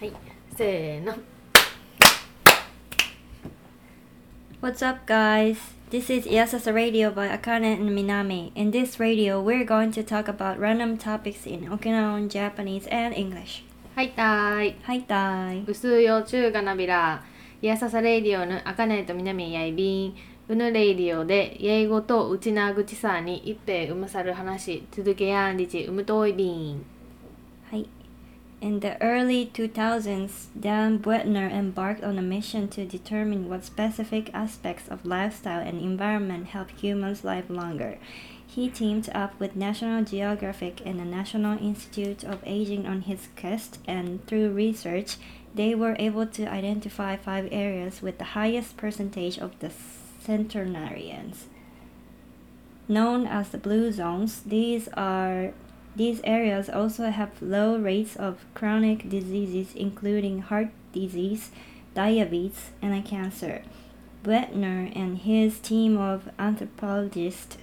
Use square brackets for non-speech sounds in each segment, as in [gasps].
はいせーの What's up, guys? This is Yasasa Radio by Akane and Minami. In this radio, we're going to talk about random topics in Okinawan Japanese and English. はいたーい Hi, Dai. うすよちゅうがなびらいやささレイディオぬあかねとみなみやいびんうぬレイディオで英語とうちなぐちさに一平うむさる話続けやんりちうむといびん. In the early 2000s, Dan Buettner embarked on a mission to determine what specific aspects of lifestyle and environment help humans live longer. He teamed up with National Geographic and the National Institute of Aging on his quest, and through research, they were able to identify five areas with the highest percentage of the centenarians. Known as the blue zones, these are these areas also have low rates of chronic diseases including heart disease, diabetes, and cancer. Buettner and his team of anthropologists,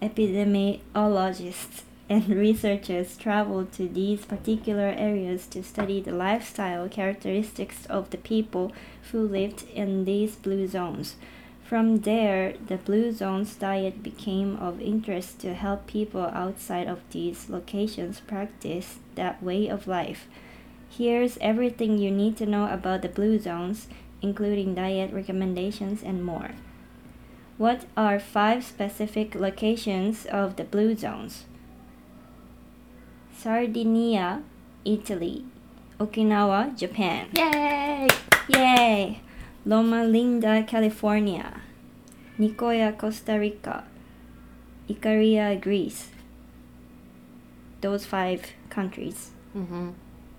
epidemiologists, and [laughs] researchers traveled to these particular areas to study the lifestyle characteristics of the people who lived in these blue zones. From there, the Blue Zones diet became of interest to help people outside of these locations practice that way of life. Here's everything you need to know about the Blue Zones, including diet recommendations and more. What are five specific locations of the Blue Zones? Sardinia, Italy, Okinawa, Japan. Yay! Yay! Loma Linda, California, Nicoya, Costa Rica, Icaria, Greece. Those five countries. Mm-hmm.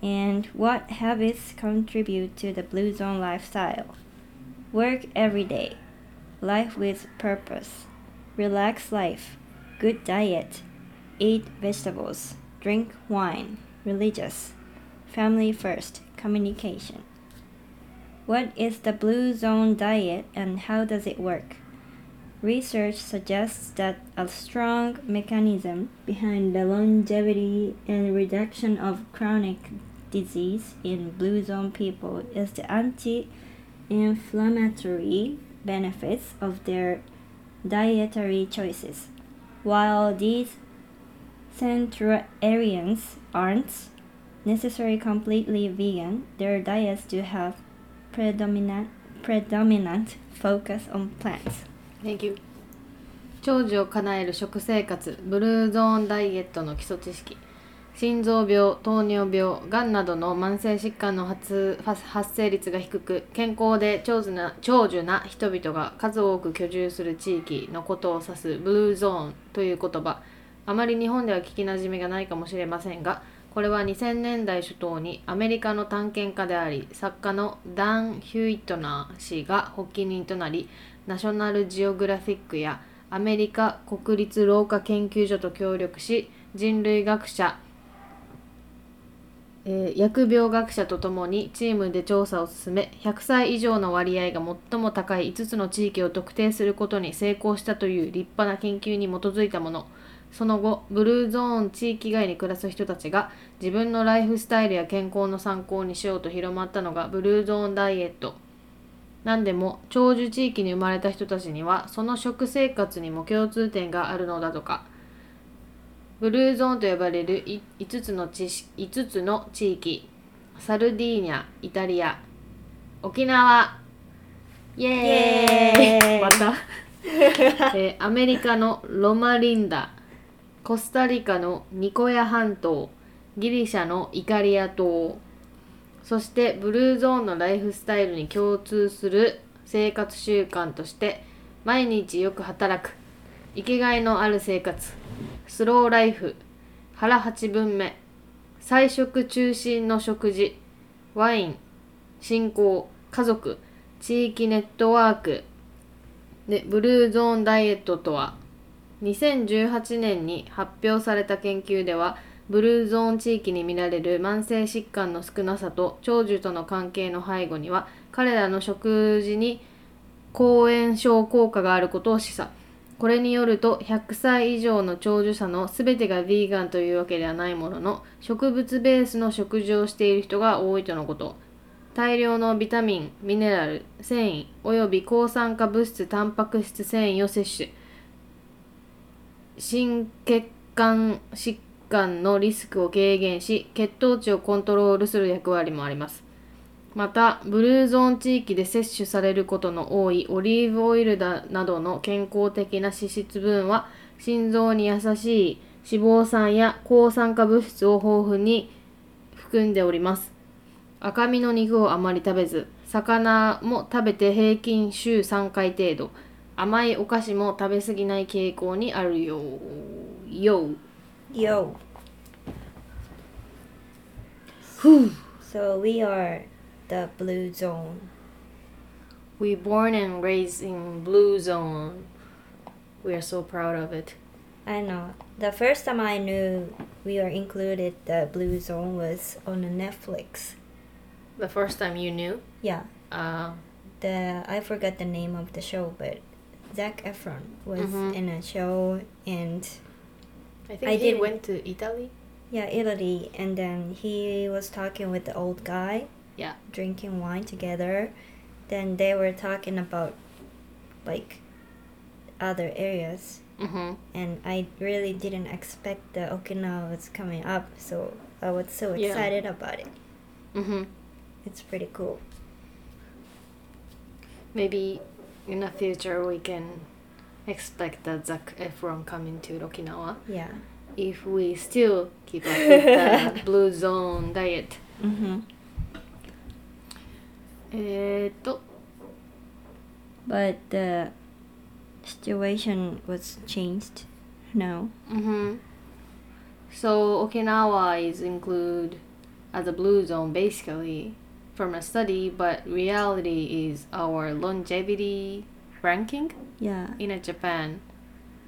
And what habits contribute to the Blue Zone lifestyle? Work every day, life with purpose, relax life, good diet, eat vegetables, drink wine, religious, family first, communication. What is the Blue Zone diet and how does it work? Research suggests that a strong mechanism behind the longevity and reduction of chronic disease in Blue Zone people is the anti inflammatory benefits of their dietary choices. While these centenarians aren't necessarily completely vegan, their diets do have predominant predominant focus on plants. Thank you. 長寿を叶える食生活ブルーゾーンダイエットの基礎知識。心臓病糖尿病がんなどの慢性疾患の発発生率が低く健康で長寿な長寿な人々が数多く居住する地域のことを指すブルーゾーンという言葉。あまり日本では聞きなじみがないかもしれませんがこれは2000年代初頭にアメリカの探検家であり作家のダン・ヒュイトナー氏が発起人となりナショナルジオグラフィックやアメリカ国立老化研究所と協力し人類学者、えー疫病学者とともにチームで調査を進め100歳以上の割合が最も高い5つの地域を特定することに成功したという立派な研究に基づいたもの。その後ブルーゾーン地域外に暮らす人たちが自分のライフスタイルや健康の参考にしようと広まったのがブルーゾーンダイエット。何でも長寿地域に生まれた人たちにはその食生活にも共通点があるのだとか。ブルーゾーンと呼ばれるい5つの地5つの地域。サルディーニャイタリア。沖縄。イエーイ。イエーイ。また、えーアメリカのロマリンダコスタリカのニコヤ半島ギリシャのイカリア島。そしてブルーゾーンのライフスタイルに共通する生活習慣として毎日よく働く。生きがいのある生活スローライフ腹八分目。菜食中心の食事。ワイン信仰家族地域ネットワーク。でブルーゾーンダイエットとは2018年に発表された研究ではブルーゾーン地域に見られる慢性疾患の少なさと長寿との関係の背後には彼らの食事に抗炎症効果があることを示唆。これによると100歳以上の長寿者の全てがヴィーガンというわけではないものの植物ベースの食事をしている人が多いとのこと。大量のビタミンミネラル繊維および抗酸化物質タンパク質繊維を摂取。心血管疾患のリスクを軽減し血糖値をコントロールする役割もあります。またブルーゾーン地域で摂取されることの多いオリーブオイルだなどの健康的な脂質分は心臓に優しい脂肪酸や抗酸化物質を豊富に含んでおります。赤身の肉をあまり食べず魚も食べて平均週3回程度。甘いお菓子も食べ過ぎない傾向にあるよよ Yo. So we are the blue zone. We born and raised in blue zone. We are so proud of it. I know. The first time I knew we were included the blue zone was on the Netflix. The first time you knew, Yeah. uh, The I forgot the name of the show, but Zac Efron was Mhm. in a show and I think I he didn't- went to Italy. yeah, Italy and then he was talking with the old guy. Yeah. Drinking wine together. Then they were talking about like other areas Mm-hmm. and I really didn't expect the Okinawa was coming up, so I was so Yeah. excited about it. Mm-hmm. It's pretty cool. Maybe in the future we can expect that Zac Efron coming to Okinawa Yeah. if we still keep up with the [laughs] blue zone diet. Mm-hmm. えーっと But the situation was changed now. Mm-hmm. So Okinawa is included as a blue zone basically from a study, but reality is our longevity ranking Yeah. in a Japan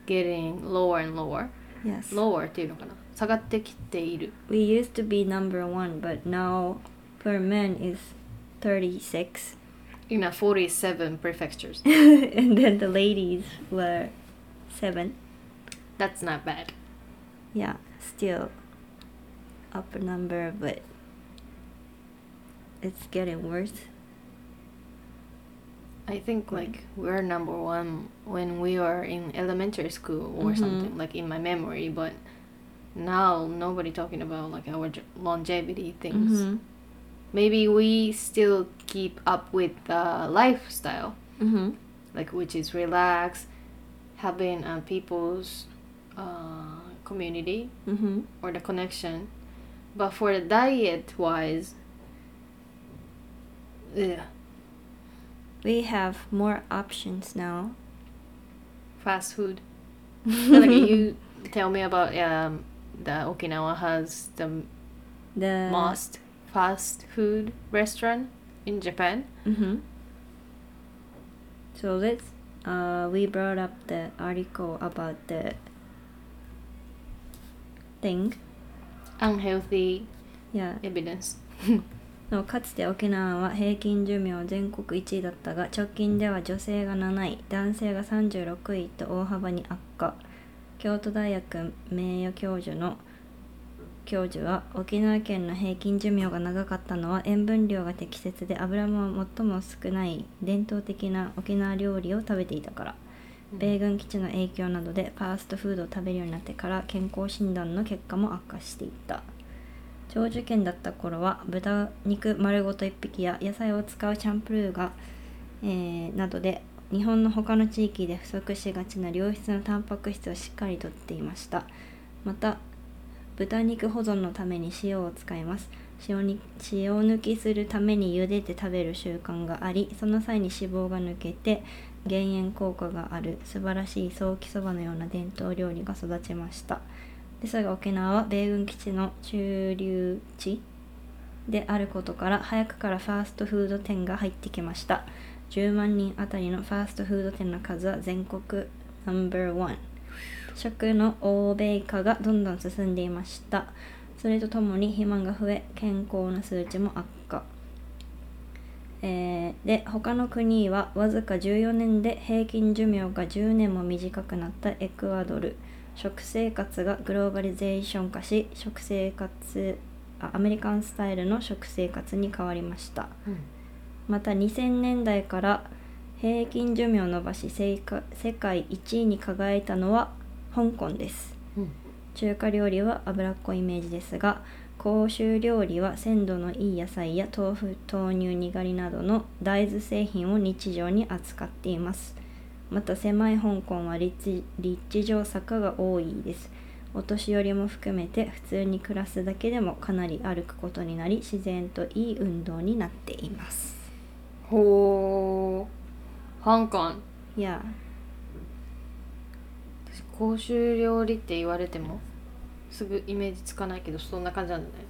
getting lower and lower. Yes. lower っていうのかな下がってきている。 We used to be number one, but now for men is 36. in a 47 prefectures. [laughs] and then the ladies were seven. That's not bad. Yeah, still upper number, but it's getting worse. I think like we're number one when we were in elementary school or Mhm. something like in my memory, but now nobody talking about like our longevity things. Mhm. Maybe we still keep up with the lifestyle, Mhm. like which is relax, having uh, people's uh, community Mhm. or the connection. But for the diet wise, ugh, We have more options now. fast food. [laughs] like you tell me about um, the Okinawa has the The most fast food restaurant in Japan. Mhm. So let's. Uh, we brought up the article about the thing. Unhealthy Yeah. evidence. [laughs] のかつて沖縄は平均寿命全国1位だったが直近では女性が7位男性が36位と大幅に悪化。京都大学名誉教授の教授は沖縄県の平均寿命が長かったのは塩分量が適切で油も最も少ない伝統的な沖縄料理を食べていたから。米軍基地の影響などでファーストフードを食べるようになってから健康診断の結果も悪化していった長寿県だった頃は豚肉丸ごと1匹や野菜を使うチャンプルーが、えーなどで日本の他の地域で不足しがちな良質なタンパク質をしっかりとっていました。また豚肉保存のために塩を使います。塩に塩抜きするために茹でて食べる習慣がありその際に脂肪が抜けて減塩効果がある素晴らしいソーキそばのような伝統料理が育ちました。ですが沖縄は米軍基地の駐留地であることから早くからファーストフード店が入ってきました。10万人あたりのファーストフード店の数は全国ナンバーワン。食の欧米化がどんどん進んでいました。それとともに肥満が増え健康な数値も悪化。えーで他の国はわずか14年で平均寿命が10年も短くなったエクアドル。食生活がグローバリゼーション化し食生活あアメリカンスタイルの食生活に変わりました。また2000年代から平均寿命を伸ばし世界世界1位に輝いたのは香港です。うん。中華料理は脂っこいイメージですが甲州料理は鮮度のいい野菜や豆腐豆乳にがりなどの大豆製品を日常に扱っていますまた狭い香港は立地立地上坂が多いです。お年寄りも含めて普通に暮らすだけでもかなり歩くことになり自然といい運動になっています。ほう香港いや。私公衆料理って言われてもすぐイメージつかないけどそんな感じなんだね。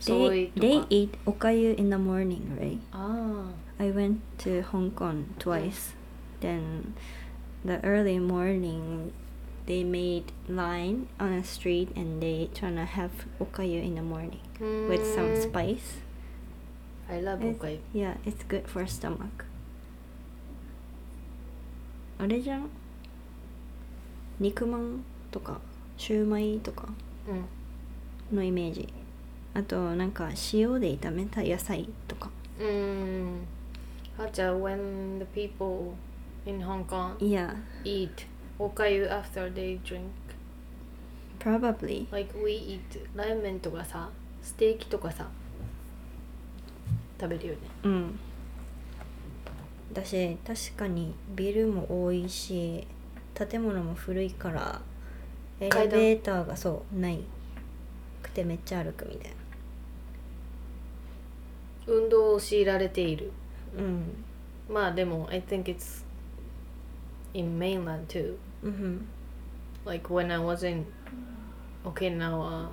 ソ they, they か。eat okayu in the morning right? あ I went to Hong Kong twice. Then the early morning they made line on a street and they tryna have okayu in the morning mm. with some mm. spice. I love it's, okayu. Yeah, it's good for stomach. original nikuman toka shumai toka あれじゃん肉まんとかシューマイとかのイメージ、うん、あとなんか塩で炒めた野菜とかうん Hacha, when the people in Hong Kong? いや eat. おかゆ after they drink? Probably. Like we eat ラーメンとかさステーキとかさ食べるよね。うんだし確かにビルも多いし建物も古いからエレ階段ベーターがそうないくてめっちゃ歩くみたい運動を強いられている。なうんまあでも I think it's in mainland too うん like when I was in Okinawa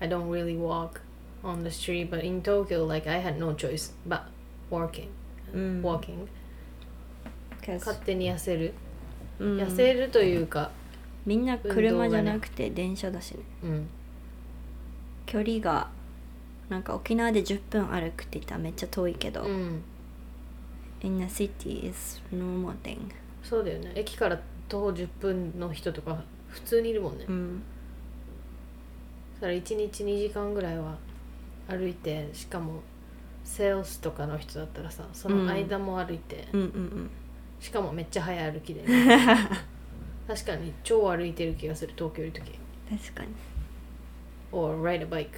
I don't really walk on the street but in Tokyo like I had no choice but walking うん walking 勝手に痩せる、うん痩せるというかみんな車じゃなくて電車だしねうん距離がなんか沖縄で10分歩くって言ったらめっちゃ遠いけど、うん in the city is normal thing そうだよね。駅から徒歩10分の人とか普通にいるもんね、うん。そしたら1日2時間ぐらいは歩いてしかもセールスとかの人だったらさその間も歩いて、うん。うんうんしかもめっちゃ早歩きで、[laughs] 確かに超歩いてる気がする東京いる時。確かに。Or ride a bike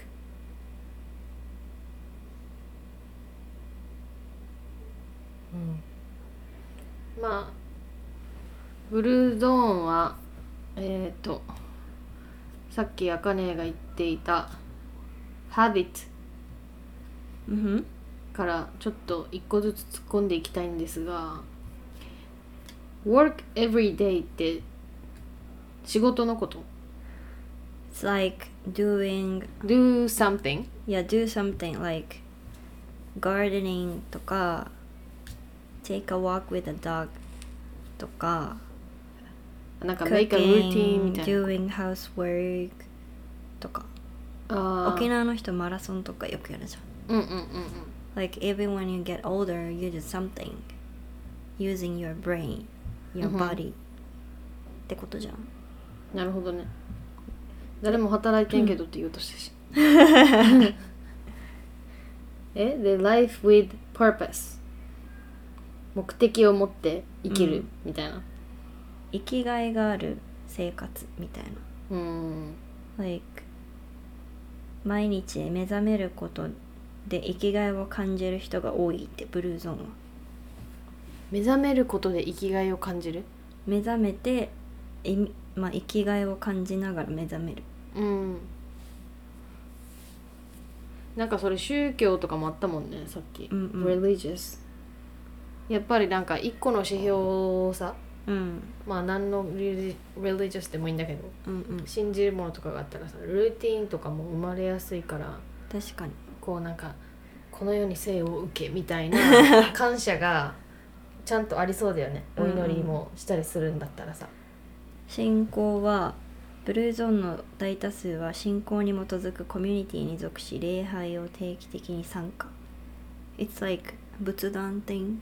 うん。まあブルーゾーンはえっ、とさっきあかねが言っていた habit うんからちょっと一個ずつ突っ込んでいきたいんですが work every day って仕事のこと It's like doing do something yeah do something like gardening とか take a walk with a dog とかなんか make a routine みたいな doing housework とか沖縄の人マラソンとかよくやるじゃんうんうんうんうん like even when you get older you do something using your brain your うん body ってことじゃんなるほどね誰も働いてんけどって言おうとしてし、えで life with purpose 目的を持って生きるうんみたいな生きがいがある生活みたいな。うん、like 毎日目覚めることで生きがいを感じる人が多いってブルーゾーンは。目覚めることで生きがいを感じる？目覚めてえみまあ、生きがいを感じながら目覚める。うん。なんかそれ宗教とかもあったもんねさっき、うんうん。Religious やっぱりなんか一個の指標をさうんまあ何の reli- religious でもいいんだけどうんうん。信じるものとかがあったらさルーティーンとかも生まれやすいから確かに。こうなんかこの世に生を受けみたいな [laughs] 感謝がちゃんとありそうだよね。お祈りもしたりするんだったらさ。信仰はブルーゾーンの大多数は信仰に基づくコミュニティに属し礼拝を定期的に参加。It's like 仏壇 thing.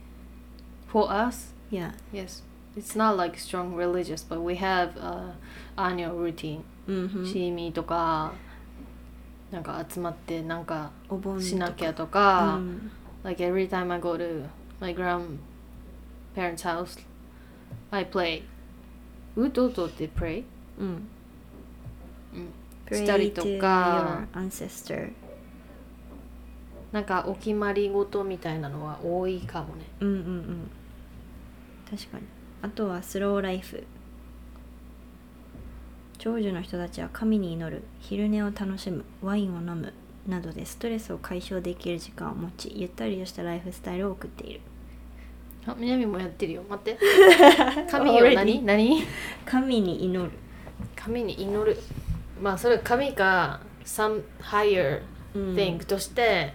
For us, Yeah. yes. It's not like strong religious, but we have a annual routine. うんふんシーミーとか、なんか集まってなんかしなきゃとうか、ん like every time I go to my grandparents' house, I play. ウトトって pray? うんうん。したりとか ancestor. なんかお決まり事みたいなのは多いかもね。うんうんうん確かにあとはスローライフ。長寿の人たちは神に祈る。昼寝を楽しむ。ワインを飲む。などでストレスを解消できる時間を持ちゆったりとしたライフスタイルを送っている。あ、南もやってるよ。待って。[laughs] 神よ。何？何？神に祈る、神に祈る。まあそれ神か some higher うん。thing として、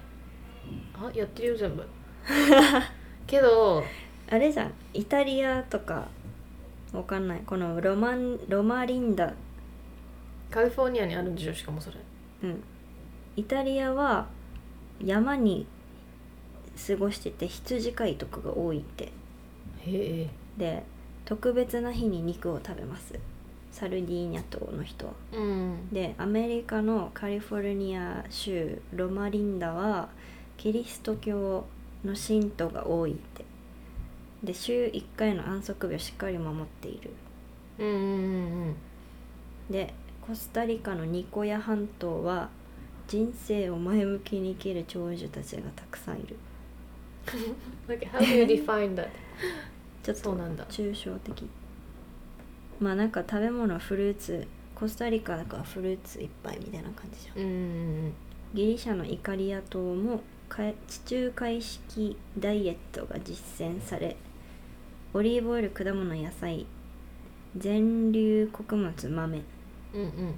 あ、やってるよ全部。[laughs] けど、あれじゃんイタリアとかわかんない。このロマンロマリンダ。カリフォルニアにあるんでしょしかもそれ。うん。イタリアは山に過ごしてて羊飼いとかが多いって。へえ。で特別な日に肉を食べます。サルディーニャ島の人は。うん。でアメリカのカリフォルニア州ロマリンダはキリスト教の信徒が多いってで週1回の安息日をしっかり守っているうんうんうんうん。でコスタリカのニコヤ半島は人生を前向きに生きる長寿たちがたくさんいる [laughs] Like, how do you define that? [laughs] ちょっと。抽象的まあなんか食べ物フルーツコスタリカだからフルーツいっぱいみたいな感じじゃんうんうんギリシャのイカリア島もか地中海式ダイエットが実践されオリーブオイル果物野菜。全粒穀物豆。うん。うん。うん。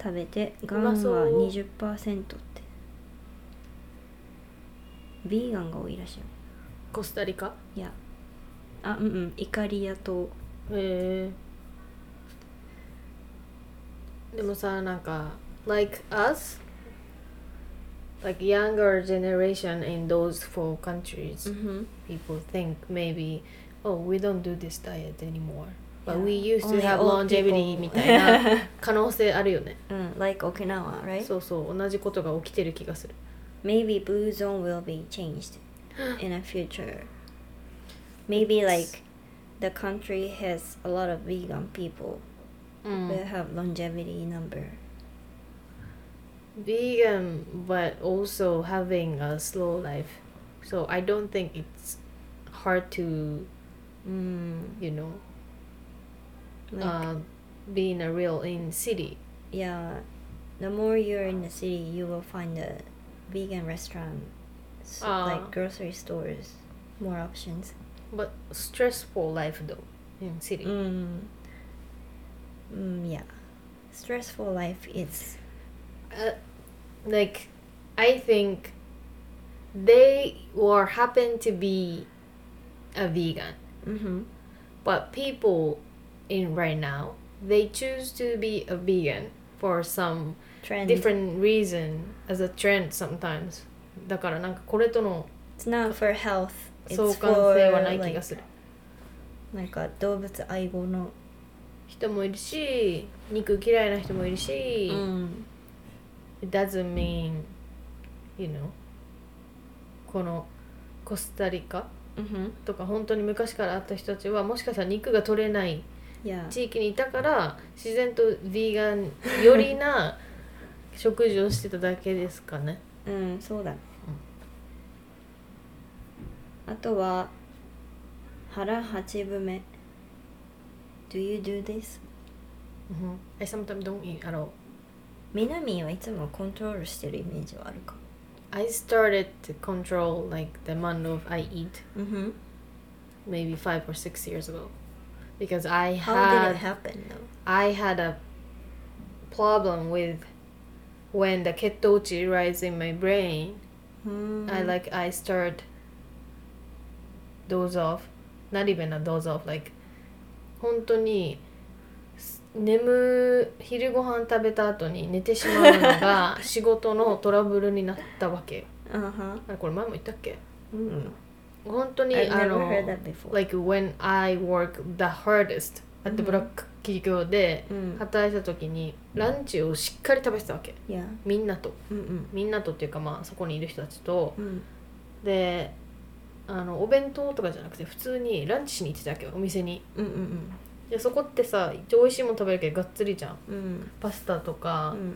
食べてがう。んまはそう20%って。ビーガンが多いらしいよ。コスタリカ？いや。あうんうん。イカリア島。へえ。でもさなんか like us? Like younger generation in those four countries、ん people think maybe oh we don't do this diet anymore but Yeah. we used to Only have old longevity people. みたいな可能性あるよね[laughs] うん like Okinawa right そうそう同じことが起きてる気がする maybe blue zone will be changed [gasps] in a future maybe like the country has a lot of vegan people うん will have longevity number vegan but also having a slow life so i don't think it's hard to うん Mm. you know like, uh, being a real in city. Yeah. The more you're in the city you will find a vegan restaurant so, uh, ah. like grocery stores more options. But stressful life though in city. Mm, mm yeah. Stressful life is uh, like i think they were happen to be a vegan but people in right now they choose to be a vegan for some trend different reason as a trend sometimes だからなんかこれとの it's not for health it's 相関性はない気がするなんか動物愛護の人もいるし肉嫌いな人もいるし、ん It doesn't mean you know このコスタリカうんとか本当に昔からあった人たちはもしかしたら肉が取れない地域にいたから自然とヴィーガンよりな食事をしてただけですかね。うんそうだ、あとは腹八分目。Do you do this? I sometimes don't eat at all. 南はいつもコントロールしてるイメージはあるか I started to control like the amount of I eat うん maybe five or six years ago because I How did it had happen though? I had a problem with when the ketochi rise in my brain うん I like I start doze off not even a doze off like 本当にす 眠昼ご飯食べた後に寝てしまうのが [laughs] 仕事のトラブルになったわけよ Uh-huh. あれこれ前も言ったっけ？Mm. 本当にあの like when I work the hardest at the うんブラック企業でうん働いた時にランチをしっかり食べてたわけ Yeah. みんなと Mm-mm. みんなとっていうかまあそこにいる人たちと Mm. であのお弁当とかじゃなくて普通にランチしに行ってたわけよお店に Mm-mm. でそこってさ一応美味しいもの食べるけどがっつりじゃん Mm. パスタとか Mm.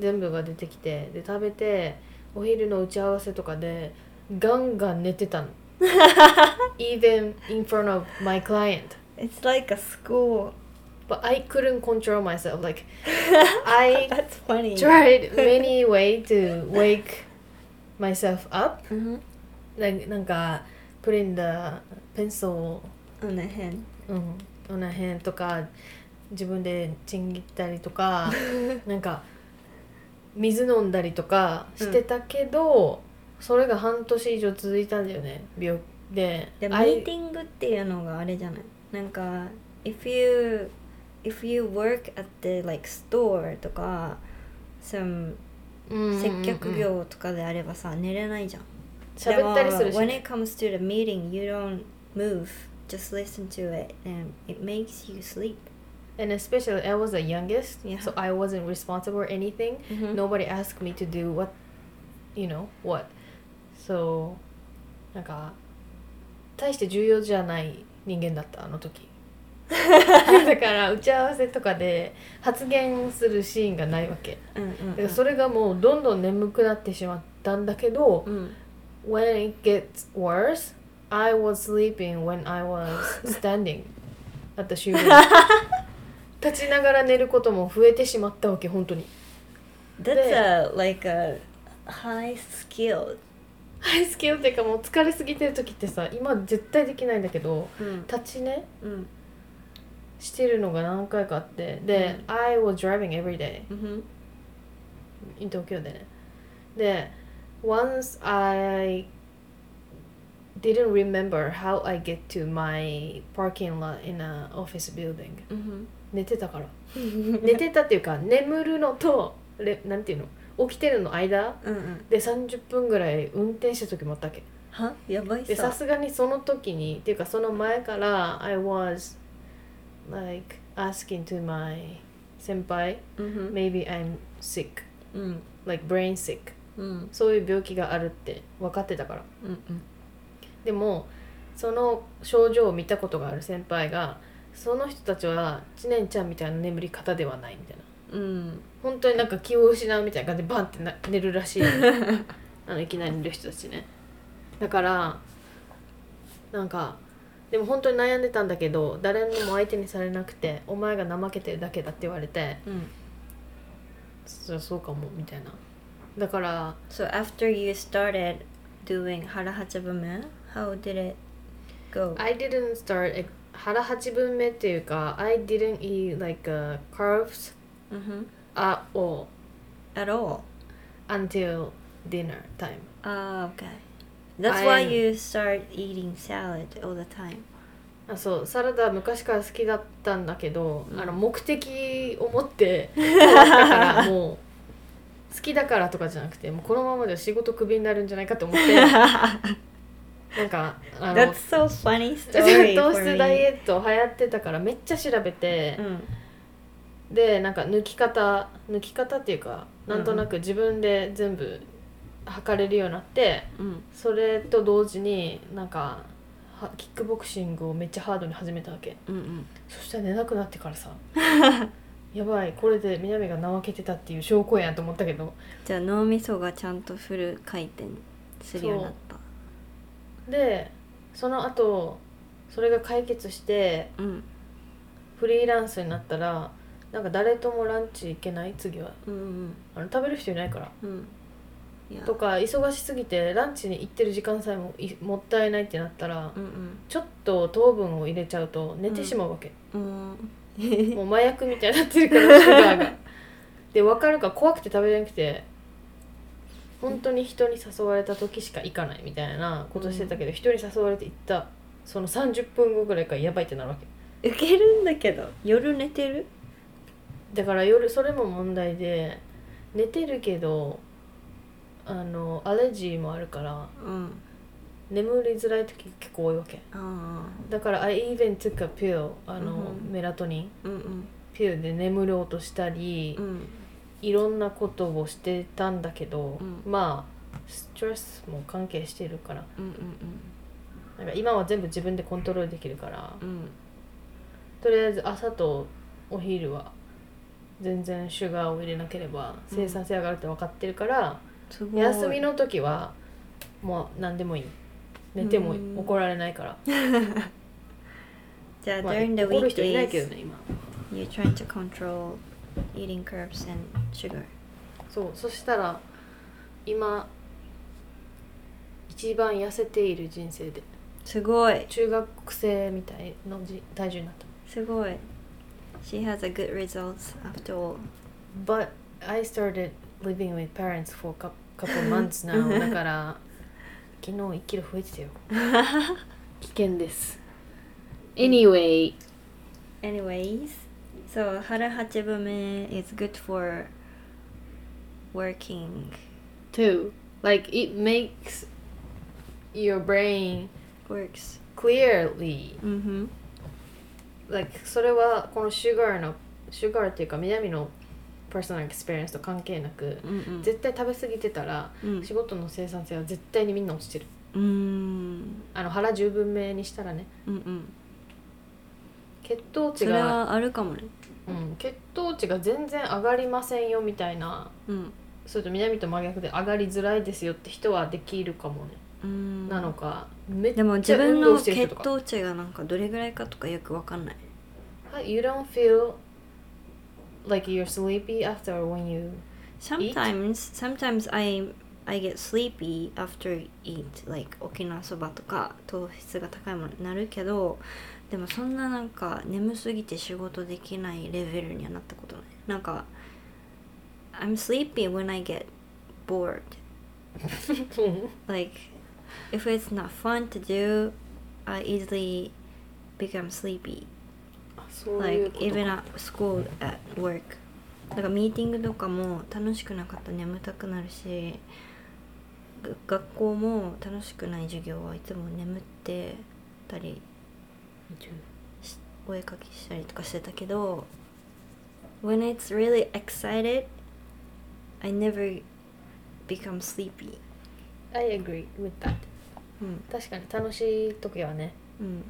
全部が出てきてで食べてお昼の打ち合わせとかでガンガン寝てたの even in front of my client It's like a school. but I couldn't control myself like I That's funny. tried many way to wake myself up Mm-hmm. なんなんか putting the pencil On the hand. うん、この辺とか自分でちんぎったりとか [laughs] なんか水飲んだりとかしてたけど、それが半年以上続いたんだよね病ででミーティングっていうのがあれじゃない？なんか if you if you work at the like store とか some うんうんうん接客業とかであればさ寝れないじゃん。喋ったりするしでも when it comes to the meeting you don't move just listen to it and it makes you sleep and especially I was the youngest Yeah. so I wasn't responsible or anything nobody asked me to do what you know what so なんか大して重要じゃない人間だったあの時だから打ち合わせとかで発言するシーンがないわけうんうんだからそれがもうどんどん眠くなってしまったんだけどうん when it gets worse I was sleeping when I was standing at the showroom 立ちながら寝ることも増えてしまったわけ本当に That's a like a high skill ハイスキルっていうかもう疲れすぎてる時ってさ今絶対できないんだけどうん立ち寝うんしてるのが何回かあってで、I was driving every day うん東京でねで once I didn't remember how I get to my parking lot in a office building. うん寝てたから。[laughs] 寝てたっていうか眠るのとレなんていうの？起きてるの間うんうん。で30分ぐらい運転した時もあったっけ。は？やばいでささすがにその時にっていうかその前から I was like asking to my 先輩うん maybe I'm sick. うん like brain sick. うんそういう病気があるって分かってたから。うんうんでもその症状を見たことがある先輩がその人たちは知念ちゃんみたいな眠り方ではないみたいな。うん。本当になんか気を失うみたいな感じでバンってな寝るらしい。[laughs] あのいきなり寝る人たちね。だからなんかでも本当に悩んでたんだけど誰にも相手にされなくてお前が怠けてるだけだって言われてうん。そりゃそうかもみたいな。だから So after you started doing 腹八分目 how did it go? I didn't start eh, 腹八分目っていうか I didn't eat like、uh, carbs Mhm. at all At all? until dinner time Ah, okay. That's I why you start eating salad all the time. あそうサラダ昔から好きだったんだけど、うんあの目的を持ってだからもう好きだからとかじゃなくてもうこのままでは仕事クビになるんじゃないかと思ってなんかあの That's so funny [laughs] 糖 story 質 for ダイ.エット流行ってたからめっちゃ調べて、うん。でなんか抜き方抜き方っていうかなんとなく自分で全部測れるようになってうん。それと同時になんかはキックボクシングをめっちゃハードに始めたわけ。うんうん。そしたら寝なくなってからさ [laughs] やばいこれで南が怠けてたっていう証拠やんと思ったけど。じゃあ脳みそがちゃんとフル回転するようになったでその後それが解決してうん。フリーランスになったらなんか誰ともランチ行けない？次は。うんうんあの食べる人いないから。うん。いや。とか忙しすぎてランチに行ってる時間さえもいもったいないってなったらうんちょっと糖分を入れちゃうと寝てしまうわけ、うん。うん。もう麻薬みたいになってるからシュガーが。[laughs] で分かるか怖くて食べれなくて本当に人に誘われた時しか行かないみたいなことしてたけど、人に誘われて行ったその30分後ぐらいからやばいってなるわけ。受けるんだけど夜寝てる？だから夜それも問題で寝てるけどあのアレルギーもあるからうん。眠りづらい時結構多いわけ。あだから I even took a pill あの、うんメラトニン。あうんうん。ピルで眠ろうとしたり、うんいろんなことをしてたんだけど、うん。まあストレスも関係してるから。うんうんなんか今は全部自分でコントロールできるから。うん。うんとりあえず朝とお昼は全然シュガーを入れなければ生産性上がるって分かってるから、すごい。休みの時はもう何でもいい。寝てもうん。怒られないから、[laughs] じゃあ、まあ during the weekdays you're trying to control eating carbs and sugar そうそしたら今一番痩せている人生ですごい中学生みたいのじ体重になったすごい She has a good results after all But I started living with parents for a cou- couple months now だから昨日1キロ増えてたよ危険です Anyway Anyways so 腹八分目 is good for working. Too. Like it makes your brain works. clearly. うんふん like それはこの sugar の sugar っていうか南の personal experience と関係なくうんうん。絶対食べ過ぎてたらうん。仕事の生産性は絶対にみんな落ちてる。うーん。あの腹十分目にしたらね。うんうん。血糖値それが、はあるかもねうん、血糖値が全然上がりませんよみたいな。うん。それと南と真逆で上がりづらいですよって人はできるかもね、うーん。なのかめっでもちゃ運自分の動してる人とか。血糖値がなんかどれぐらいかとかよくわかんない。はい You don't feel like you're sleepy after when you Sometimes sometimes I I get sleepy after eat like 沖縄そばとか糖質が高いものになるけどでもそんななんか眠すぎて仕事できないレベルにはなったことない。なんか I'm sleepy when I get bored. [laughs] Like if it's not fun to do I easily become sleepy. あそういう like even か at school at work. だからミーティングとかも楽しくなかったら眠たくなるしが学校も楽しくない授業はいつも眠ってたりしお絵かきしたりとかしてたけど when it's really excited I never become sleepy. I agree with that. うん確かに楽しい時はね、うんっ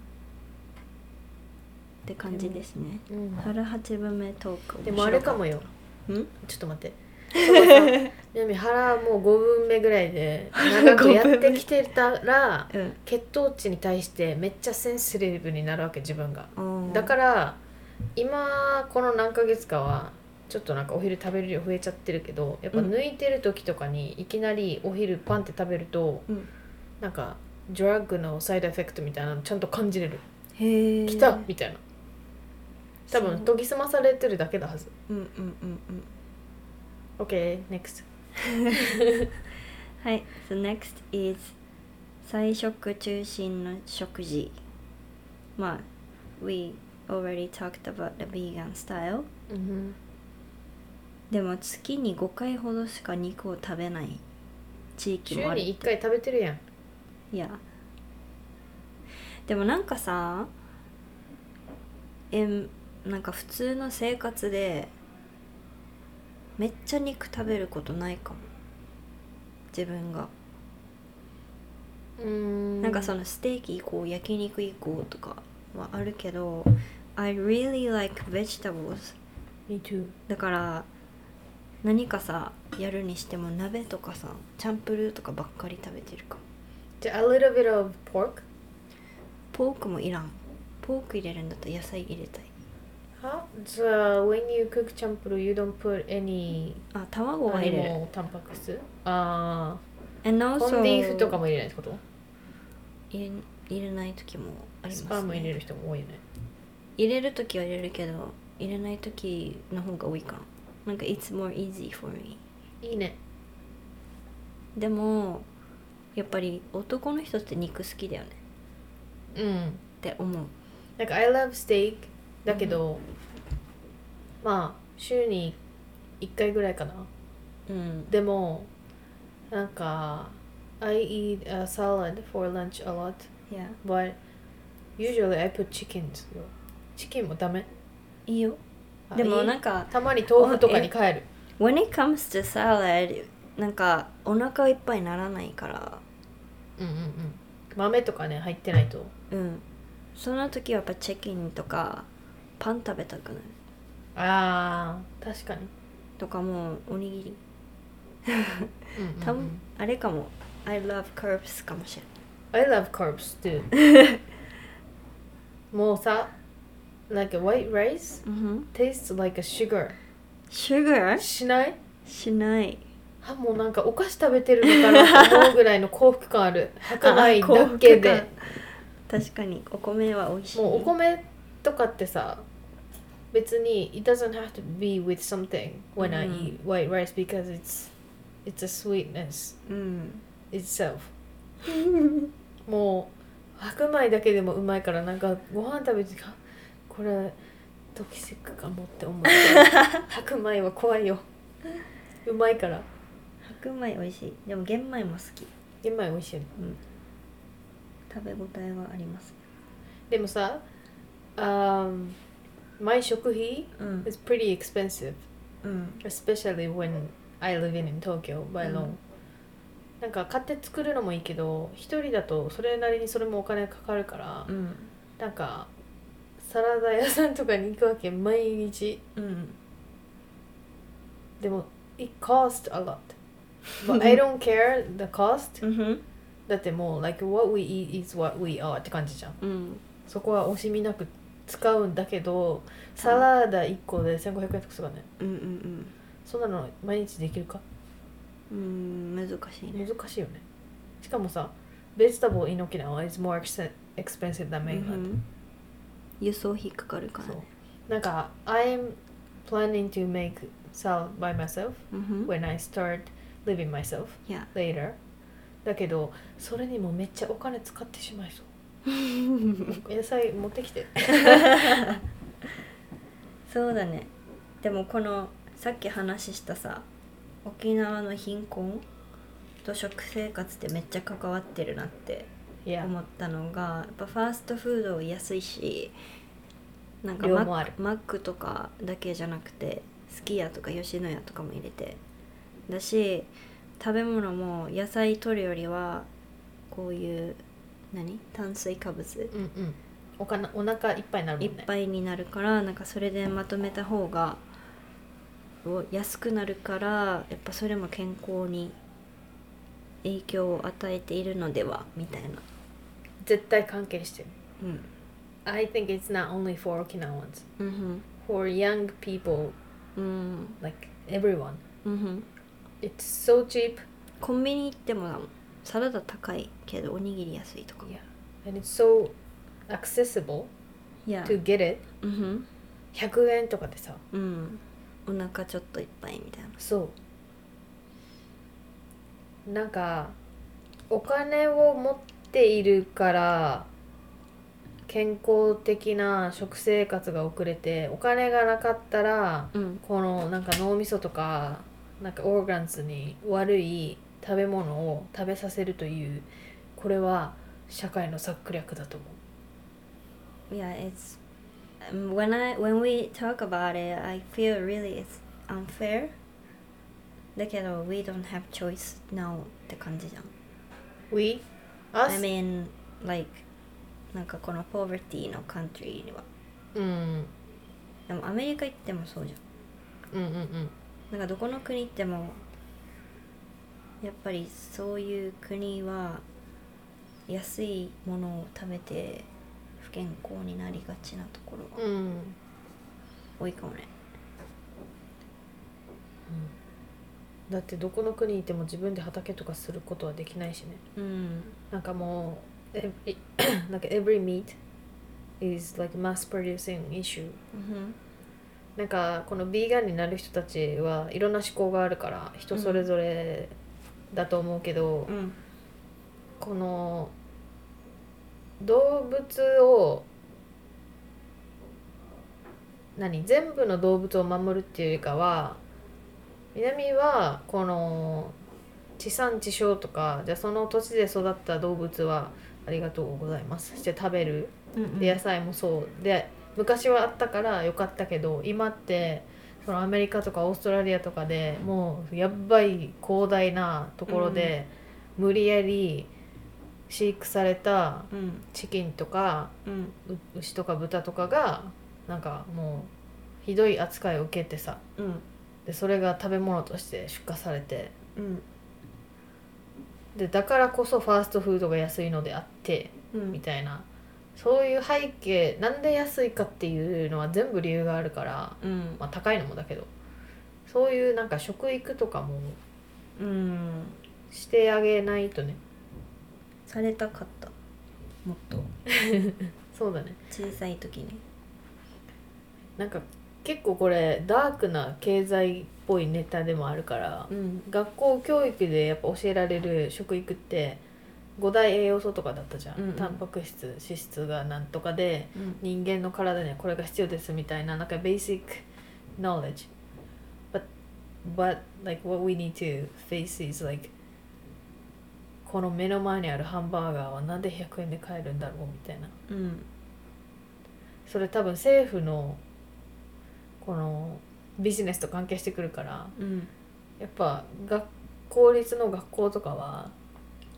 て感じですね。うん。腹八分目トークでもあれかもよ。うんちょっと待ってそうさ南腹もう5分目ぐらいで長くやってきてたらうん。血糖値に対してめっちゃセンシティブになるわけ自分が。おーだから今この何ヶ月かはちょっとなんかお昼食べる量増えちゃってるけどやっぱうん。抜いてる時とかにいきなりお昼パンって食べると、うん。なんかドラッグのサイドエフェクトみたいなのちゃんと感じれる。へえ来たみたいな。多分研ぎ澄まされてるだけだはず。うんうんうんうん OK next. [laughs] はい So next is 菜食中心の食事。まあ We already talked about the vegan style うんでも月に5回ほどしか肉を食べない地域週もあるに1回食べてるやん。いや。でもなんかさえんなんか普通の生活でめっちゃ肉食べることないかも。自分が、うん。なんかそのステーキ行こう焼肉行こうとかはあるけど I really like vegetables. Me too. だから何かさやるにしても鍋とかさチャンプルーとかばっかり食べてるかも。じゃあ a little bit of pork? ポークもいらん。ポーク入れるんだったら野菜入れたい Huh? So when you cook champuru, you don't put any あ卵は入れる animal タンパク質あ And あ also コンビーフとかも入れないってこと入れ入れない時もあります、ね、スパム入れる人も多いよね。入れる時は入れるけど入れない時の方が多いかななんか It's more easy for me. いいねでもやっぱり男の人って肉好きだよねうんって思うなんか I love steak だけど、まあ週に1回ぐらいかな。うん。でもなんか I eat a salad for lunch a lot. Yeah. But usually I put chickens. よチキンもダメ？いいよ。あでもなんかたまに豆腐とかに変え？る。When it comes to salad なんかお腹いっぱいにならないから。うんうんうん。豆とかね入ってないと。うん。その時はやっぱチキンとかパン食べたくなるあー確かに。とかもうおにぎり。たんあれかも。I love curves かもしれ I love carbs too. [laughs] もうさ like a white rice ない、うん、tastes like a sugar. Sugar? しない？しない。あもうなんかお菓子食べてるのかなと思うぐらいの幸福感ある。白米だけで。確かにお米は美味しい。もうお米とかってさ別に it doesn't have to be with something when I うん eat white rice because it's it's a sweetness うん itself. [laughs] もう白米だけでもうまいからなんかご飯食べてかこれドキシックかもって思って。白米は怖いよ。うまいから。白米美味しい。でも玄米も好き。玄米美味しいよね。食べ応えはあります。でもさ、um, 毎食費うん is pretty expensive うん especially when I live in, in Tokyo by うんなんか買って作るのもいいけど一人だとそれなりにそれもお金かかるから、うんなんかサラダ屋さんとかに行くわけ毎日うんでも it cost a lot but I don't care the cost うんだってもう like what we eat is what we are って感じじゃんうんそこは惜しみなく使うんだけどサラダ1個で1500円とかするからね。うんうんそんなの毎日できるか？うん難しいね。難しいよね。しかもさベジタブル in Okinawa is more ex- expensive than う mainland、ん。輸送費かかるからね。なんか I'm planning to make salad by myself うん when I start living myself later だけどそれにもめっちゃお金使ってしまいそう [laughs] 野菜持ってきて。[laughs] そうだね。でもこのさっき話したさ沖縄の貧困と食生活ってめっちゃ関わってるなって思ったのがやっぱファーストフード安いしなんかマックとかだけじゃなくてすき家とか吉野家とかも入れて。だし食べ物も野菜取るよりはこういう何？炭水化物？うんうん。おかなお腹いっぱいになるもいっんねぱいになるからなんかそれでまとめた方がお安くなるからやっぱそれも健康に影響を与えているのではみたいな。絶対関係してる。うん。I think it's not only for Okinawans. うん for young people うん、like everyone. うん、it's so cheap. コンビニ行ってもだもんサラダ高いけどおにぎり安いとか。Yeah. And it's so accessible いや to get it. うん100円とかでさ。うん。お腹ちょっといっぱいみたいな。そう。なんかお金を持っているから健康的な食生活が遅れてお金がなかったらうん。このなんか脳みそとかなんかオーガンズに悪い食べ物を食べさせるというこれは社会の策略だと思う Yeah, it's um, when I when we talk about it, I feel really it's unfair. だけど we don't have choice now って感じじゃん。We? Us? I mean like なんかこの poverty の country には。うんでもアメリカ行ってもそうじゃん。うんうんうんなんかどこの国行ってもやっぱりそういう国は安いものを食べて不健康になりがちなところがうん多いかもね。だってどこの国にいても自分で畑とかすることはできないしねうん。なんかもう every, [coughs] なんか every meat is like mass producing issue うんなんかこのビーガンになる人たちはいろんな思考があるから人それぞれだと思うけど、うん。この動物を何全部の動物を守るっていうよりかは南はこの地産地消とかじゃあその土地で育った動物はありがとうございます。して食べる。うんで野菜もそう。で昔はあったからよかったけど今ってそのアメリカとかオーストラリアとかでもうやっばい広大なところで、無理やり飼育されたうん。チキンとか牛とか豚とかがなんかもうひどい扱いを受けてさうん。でそれが食べ物として出荷されて。うん。でだからこそファーストフードが安いのであってうん。みたいなそういう背景なんで安いかっていうのは全部理由があるから、うん。まあ、高いのもだけどそういうなんか食育とかもうん。してあげないとね。されたかった。もっと。[laughs] そうだね。小さい時に。なんか結構これダークな経済っぽいネタでもあるからうん。学校教育でやっぱ教えられる食育って5大栄養素とかだったじゃん、うん。うんタンパク質脂質がなんとかでうん。人間の体にはこれが必要ですみたいななんか basic knowledge. But but like what we need to face is like この目の前にあるハンバーガーはなんで100円で買えるんだろうみたいな。うん。それ多分政府のこのビジネスと関係してくるからうん。やっぱ学公立の学校とかは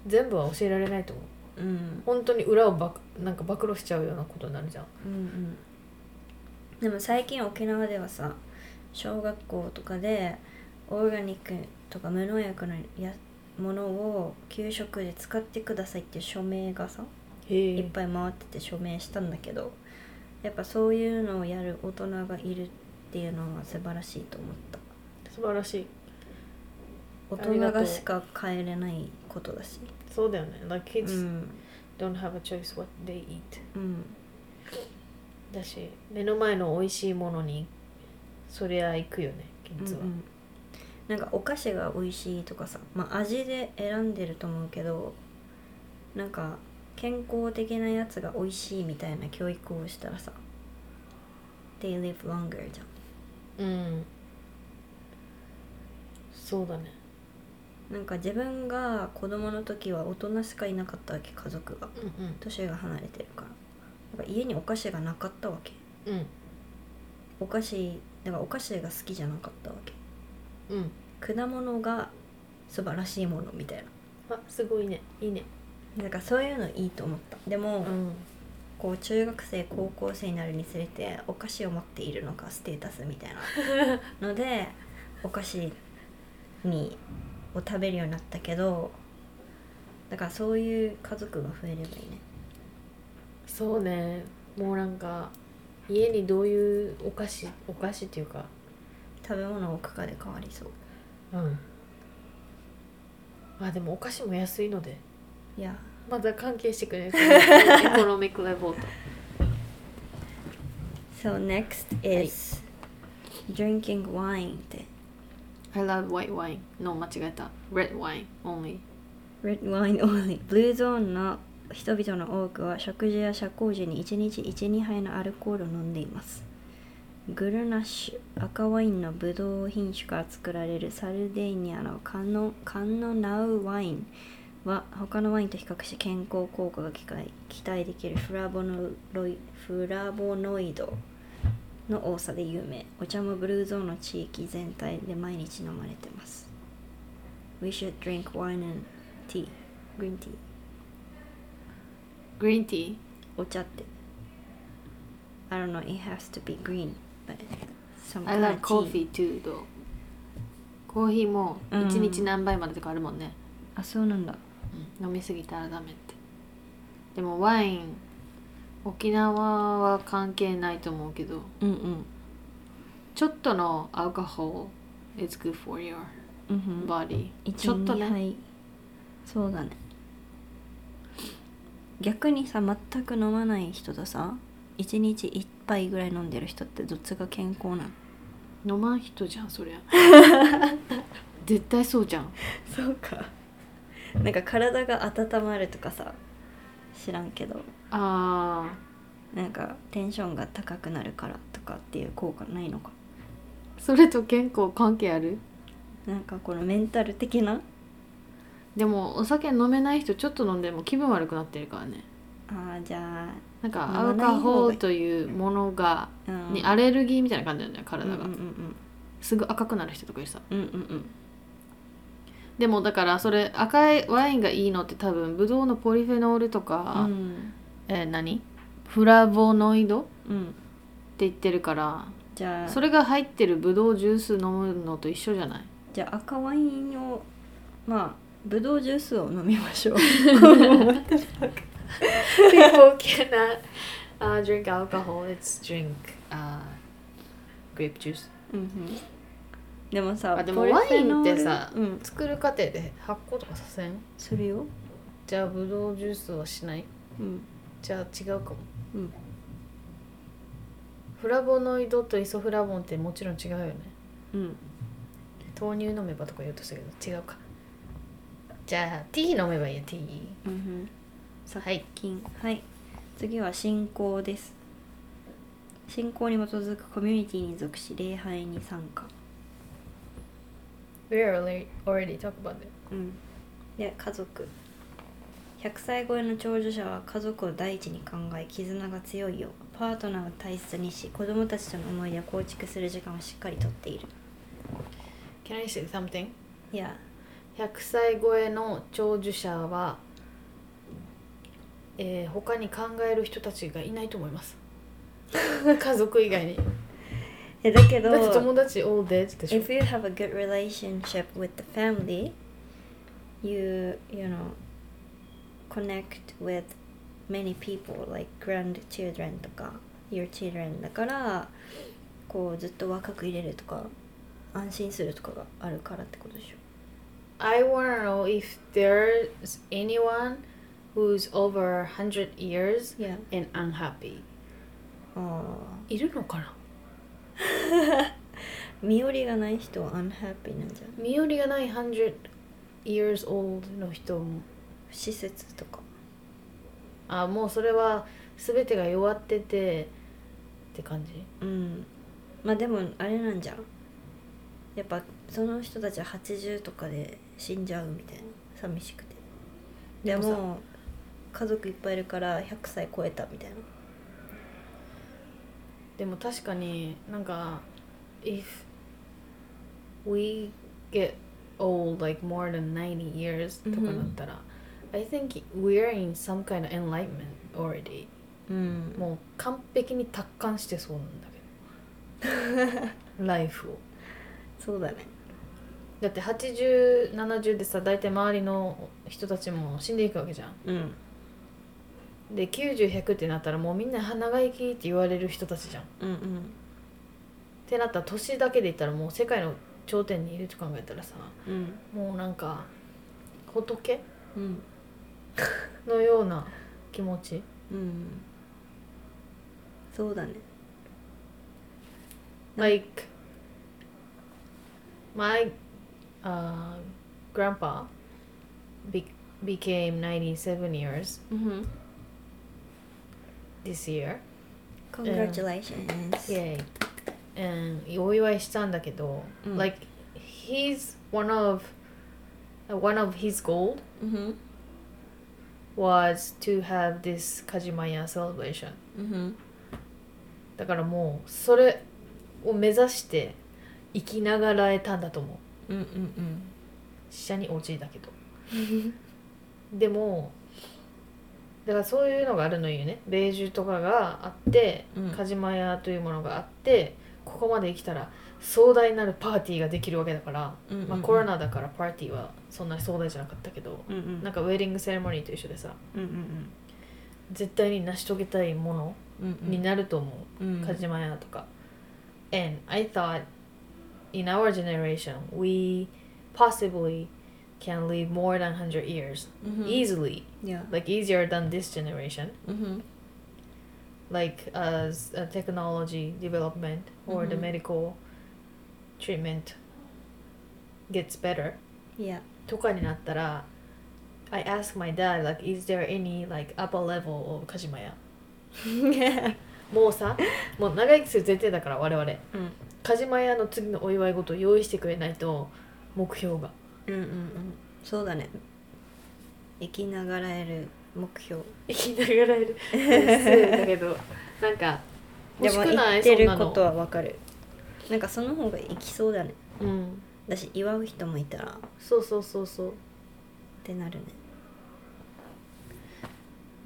全部は教えられないと思う。うん。本当に裏をばなんか暴露しちゃうようなことになるじゃん。うんうん。でも最近沖縄ではさ小学校とかでオーガニックとか無農薬のやものを給食で使ってくださいっていう署名がさいっぱい回ってて署名したんだけどやっぱそういうのをやる大人がいるっていうのは素晴らしいと思った。素晴らしい。大人がしか変えれないことだし。そうだよね。Like う kids ん don't have a choice what they eat. うん。だし目の前の美味しいものにそりゃ行くよねキッズは、うん。うんなんかお菓子が美味しいとかさまあ味で選んでると思うけどなんか健康的なやつが美味しいみたいな教育をしたらさ They live longer じゃん。うん。そうだねなんか自分が子供の時は大人しかいなかったわけ家族が。うん年が離れてるから。なんか家にお菓子がなかったわけ。うん。うんお菓子だからお菓子が好きじゃなかったわけ。うん。果物が素晴らしいものみたいあすごいね。いいね。ななんかそういうのいいと思った。でも、うん。こう中学生高校生になるにつれてお菓子を持っているのがステータスみたいなので [laughs] お菓子にを食べるようになったけどだからそういう家族が増えればいいね。そうね。もうなんか家にどういうお菓子お菓子っていうか。食べ物を置くかで変わりそう。うん。あでもお菓子も安いので。いや。まだ関係してくれる。[laughs] エコノミックレボート。[laughs] So next is、drinking wine って I love white wine. no 間違えた。Red wine only. Red wine only. ブルーゾーンの人々の多くは食事や社交時に1日12杯のアルコールを飲んでいます。グルナッシュ赤ワインのブドウ品種から作られるサルデーニャのカノカノナウワインは他のワインと比較して健康効果が期待期待できるフラボノロイフラボノイド。の多さで有名お茶もブルーゾーンの地域全体で毎日飲まれてます We should drink wine and tea green tea green tea お茶って I don't know it has to be green but some I love coffee too though コーヒーもうん1日何杯までとかあるもんね、あそうなんだ飲みすぎたらダメってでもワイン沖縄は関係ないと思うけどうんうん。ちょっとのアルコホール is good for your うん body、一ちょっとね、はいそうだね。逆にさ全く飲まない人とさ1日1杯ぐらい飲んでる人ってどっちが健康なの？飲まん人じゃんそりゃ。[laughs] 絶対そうじゃん。そうか。なんか体が温まるとかさ知らんけどあなんかテンションが高くなるからとかっていう効果ないのか？ーそれと健康関係ある？なんかこのメンタル的な？でもお酒飲めない人ちょっと飲んでも気分悪くなってるからね。あーじゃなんか飲アルカホールというものがあ、うん、にアレルギーみたいな感じなんだよ体が、うんうんうんすぐ赤くなる人とかいるさ。うんうんうん。でもだからそれ赤いワインがいいのって多分ブドウのポリフェノールとうか、んえー何？フラボノイド？ってうん言ってるから。じゃあ。それが入ってるブドウジュース飲むのと一緒じゃない？じゃあ赤ワインをまあブドウジュースを飲みましょう。People cannot uh, drink alcohol it's drink uh, grape juice うんうん。でもさあでもポリフェノール。ワインってさうん。作る過程で発酵とかさせん？するよ。じゃあブドウジュースはしない？うんじゃあ違うかも。うん。フラボノイドとイソフラボンってもちろん違うよね。うん。豆乳飲めばとか言おうとしたけど違うか。じゃあティー飲めばいいやティー。うんはい。金はい。次は信仰です。信仰に基づくコミュニティに属し礼拝に参加。We already, already talk about it. うん。で家族100歳超えの長寿者は家族を第一に考え絆が強いようパートナーを大切にし子供たちとの思い出を構築する時間をしっかりとっている。Can I say something? いや100歳超えの長寿者は、えー他に考える人たちがいないと思います。[laughs] 家族以外に。えだけどだって友達 all dead でしょ if you have a good relationship with the family you you know connect with many people like grandchildren とか your children だからこうずっと若く入れるとか安心するとかがあるからってことでしょ I wanna know if there's anyone who's over 100 years いや and unhappy あいるのかなあ身寄りがない人は unhappy なんじゃん身寄りがない100 years old の人も施設とか。あもうそれは全てが弱っててって感じ？うん。まあでもあれなんじゃん。やっぱその人たちは80とかで死んじゃうみたいな。寂しくて。ででもさも家族いっぱいいるから100歳超えたみたいな。でも確かになんか if we get old like more than 90 years とかなったら、I think we're in some kind of enlightenment already. うんもう完璧に達観してそうなんだけど。[laughs] ライフを。そうだね。だって8070でさ大体周りの人たちも死んでいくわけじゃん。うん。で90100ってなったらもうみんな長生きって言われる人たちじゃん。っうんうん。てなったら年だけで言ったらもう世界の頂点にいると考えたらさうん。もうなんか仏うんのような気持ちうんそうだね like my uh, grandpa be- became 97 years うん this year Congratulations Yay. And お祝いしたんだけど、うん like he's one of uh, one of his goal うん Was to have this Kajimaya celebration. うんだからもうそれを目指して生きながらえたんだと思う。うんうん死者に陥だけど。う [laughs] んでもだからそういうのがあるのよね。ベージュとかがあって、うん。カジマヤというものがあってここまで生きたら壮大なるパーティーができるわけだから、うんうんうん。まあ、コロナだからパーティーはそんなに壮大じゃなかったけど、うんうん。なんかウェディングセレモニーと一緒でさうんうん絶対に成し遂げたいものうんうん。になると思う、うんカジマヤとか。And I thought in our generation we possibly can live more than 100 years うん easily. Yeah. Like easier than this generation. うん like as a technology development or the Mhm. medical treatment gets better Yeah とかになったら I asked my dad like is there any like upper level of カジマヤもうさもう長生きする前提だから我々うんカジマヤの次のお祝い事を用意してくれないと目標がうんうんうんそうだね生きながらえる目標生きながらえる。[laughs] だけど。なんかでも言ってることはわかる。なんかその方が生きそうだね。うん。だし祝う人もいたら。っそうそうそうそう。てなるね。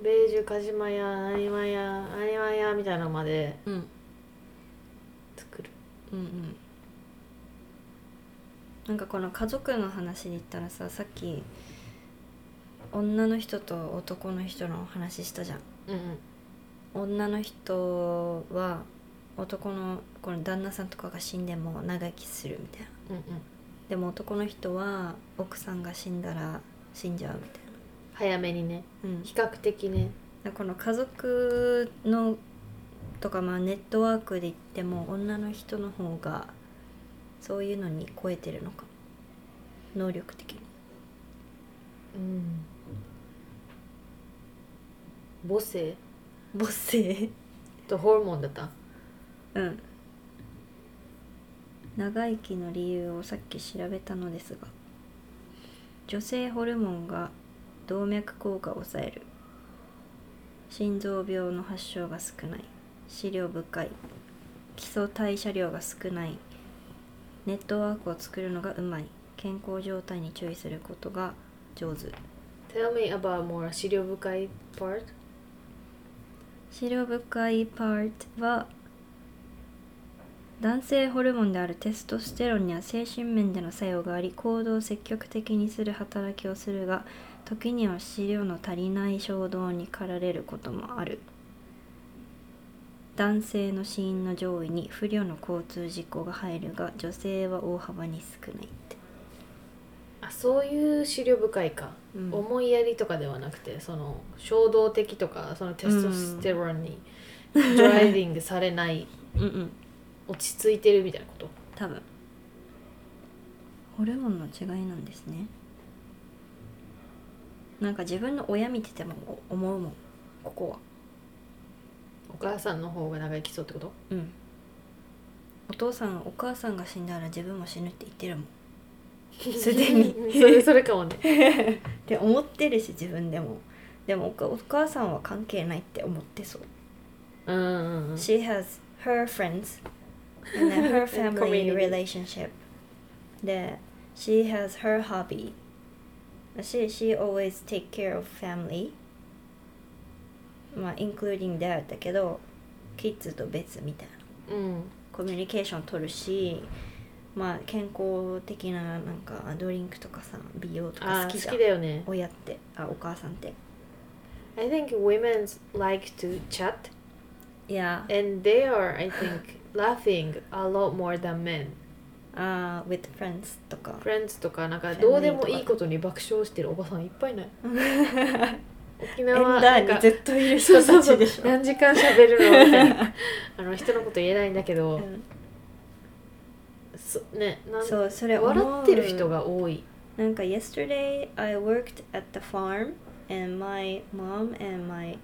ベージュカジマヤアニマヤアニマヤみたいなのまでうん。作る。うんうん。なんかこの家族の話で言ったらささっき女の人と男の人の話したじゃん。女の人は男のこの旦那さんとかが死んでも長生きするみたいな。うんうん。でも男の人は奥さんが死んだら死んじゃうみたい早めにね。な、うん、比較的ね。この家族のとかまあネットワークで言っても女の人の方がそういうのに超えてるのかも。能力的に。うん母性？母性。とホルモンだった？うん。長生きの理由をさっき調べたのですが女性ホルモンが動脈硬化を抑える。心臓病の発症が少ない。資料深い。基礎代謝量が少ない。ネットワークを作るのがうまい。健康状態に注意することが上手。Tell me about more 資料深い part 資料深いパートは男性ホルモンであるテストステロンには精神面での作用があり行動を積極的にする働きをするが時には資料の足りない衝動に駆られることもある。男性の死因の上位に不慮の交通事故が入るが女性は大幅に少ない。って、あそういう資料深いか、うん。思いやりとかではなくてその衝動的とかそのテストステロンにドライビングされない [laughs] うんうん。落ち着いてるみたいなこと？多分。ホルモンの違いなんですね。なんか自分の親見てても思うもんここは。お母さんの方が長生きそうってこと？うん。お父さんお母さんが死んだら自分も死ぬって言ってるもんすでにそれそれかもねって思ってるし自分でもでもおかお母さんは関係ないって思ってそううんうんうん She has her friends and then her family relationship. The she has her hobby. She she always take care of family. まあ including dad だけど、キッズと別みたいな。うんコミュニケーション取るし、まあ健康的ななんかドリンクとかさ、美容とかあ好好きじゃん。きだよね。親って、あお母さんって。I think women like to chat. いや、and they are I think [laughs] laughing a lot more than men. あー with friends とか。friends とかなんかどうでもいいことに爆笑してるおばさんいっぱいいない。[laughs] 沖縄なんかにずっといる人たちでしょ。[laughs] 何時間喋るのみたいな。あの人のこと言えないんだけど、うんそねなんそうそれ思う笑ってる人が多いなんか yesterday I worked at the farm and my mom and my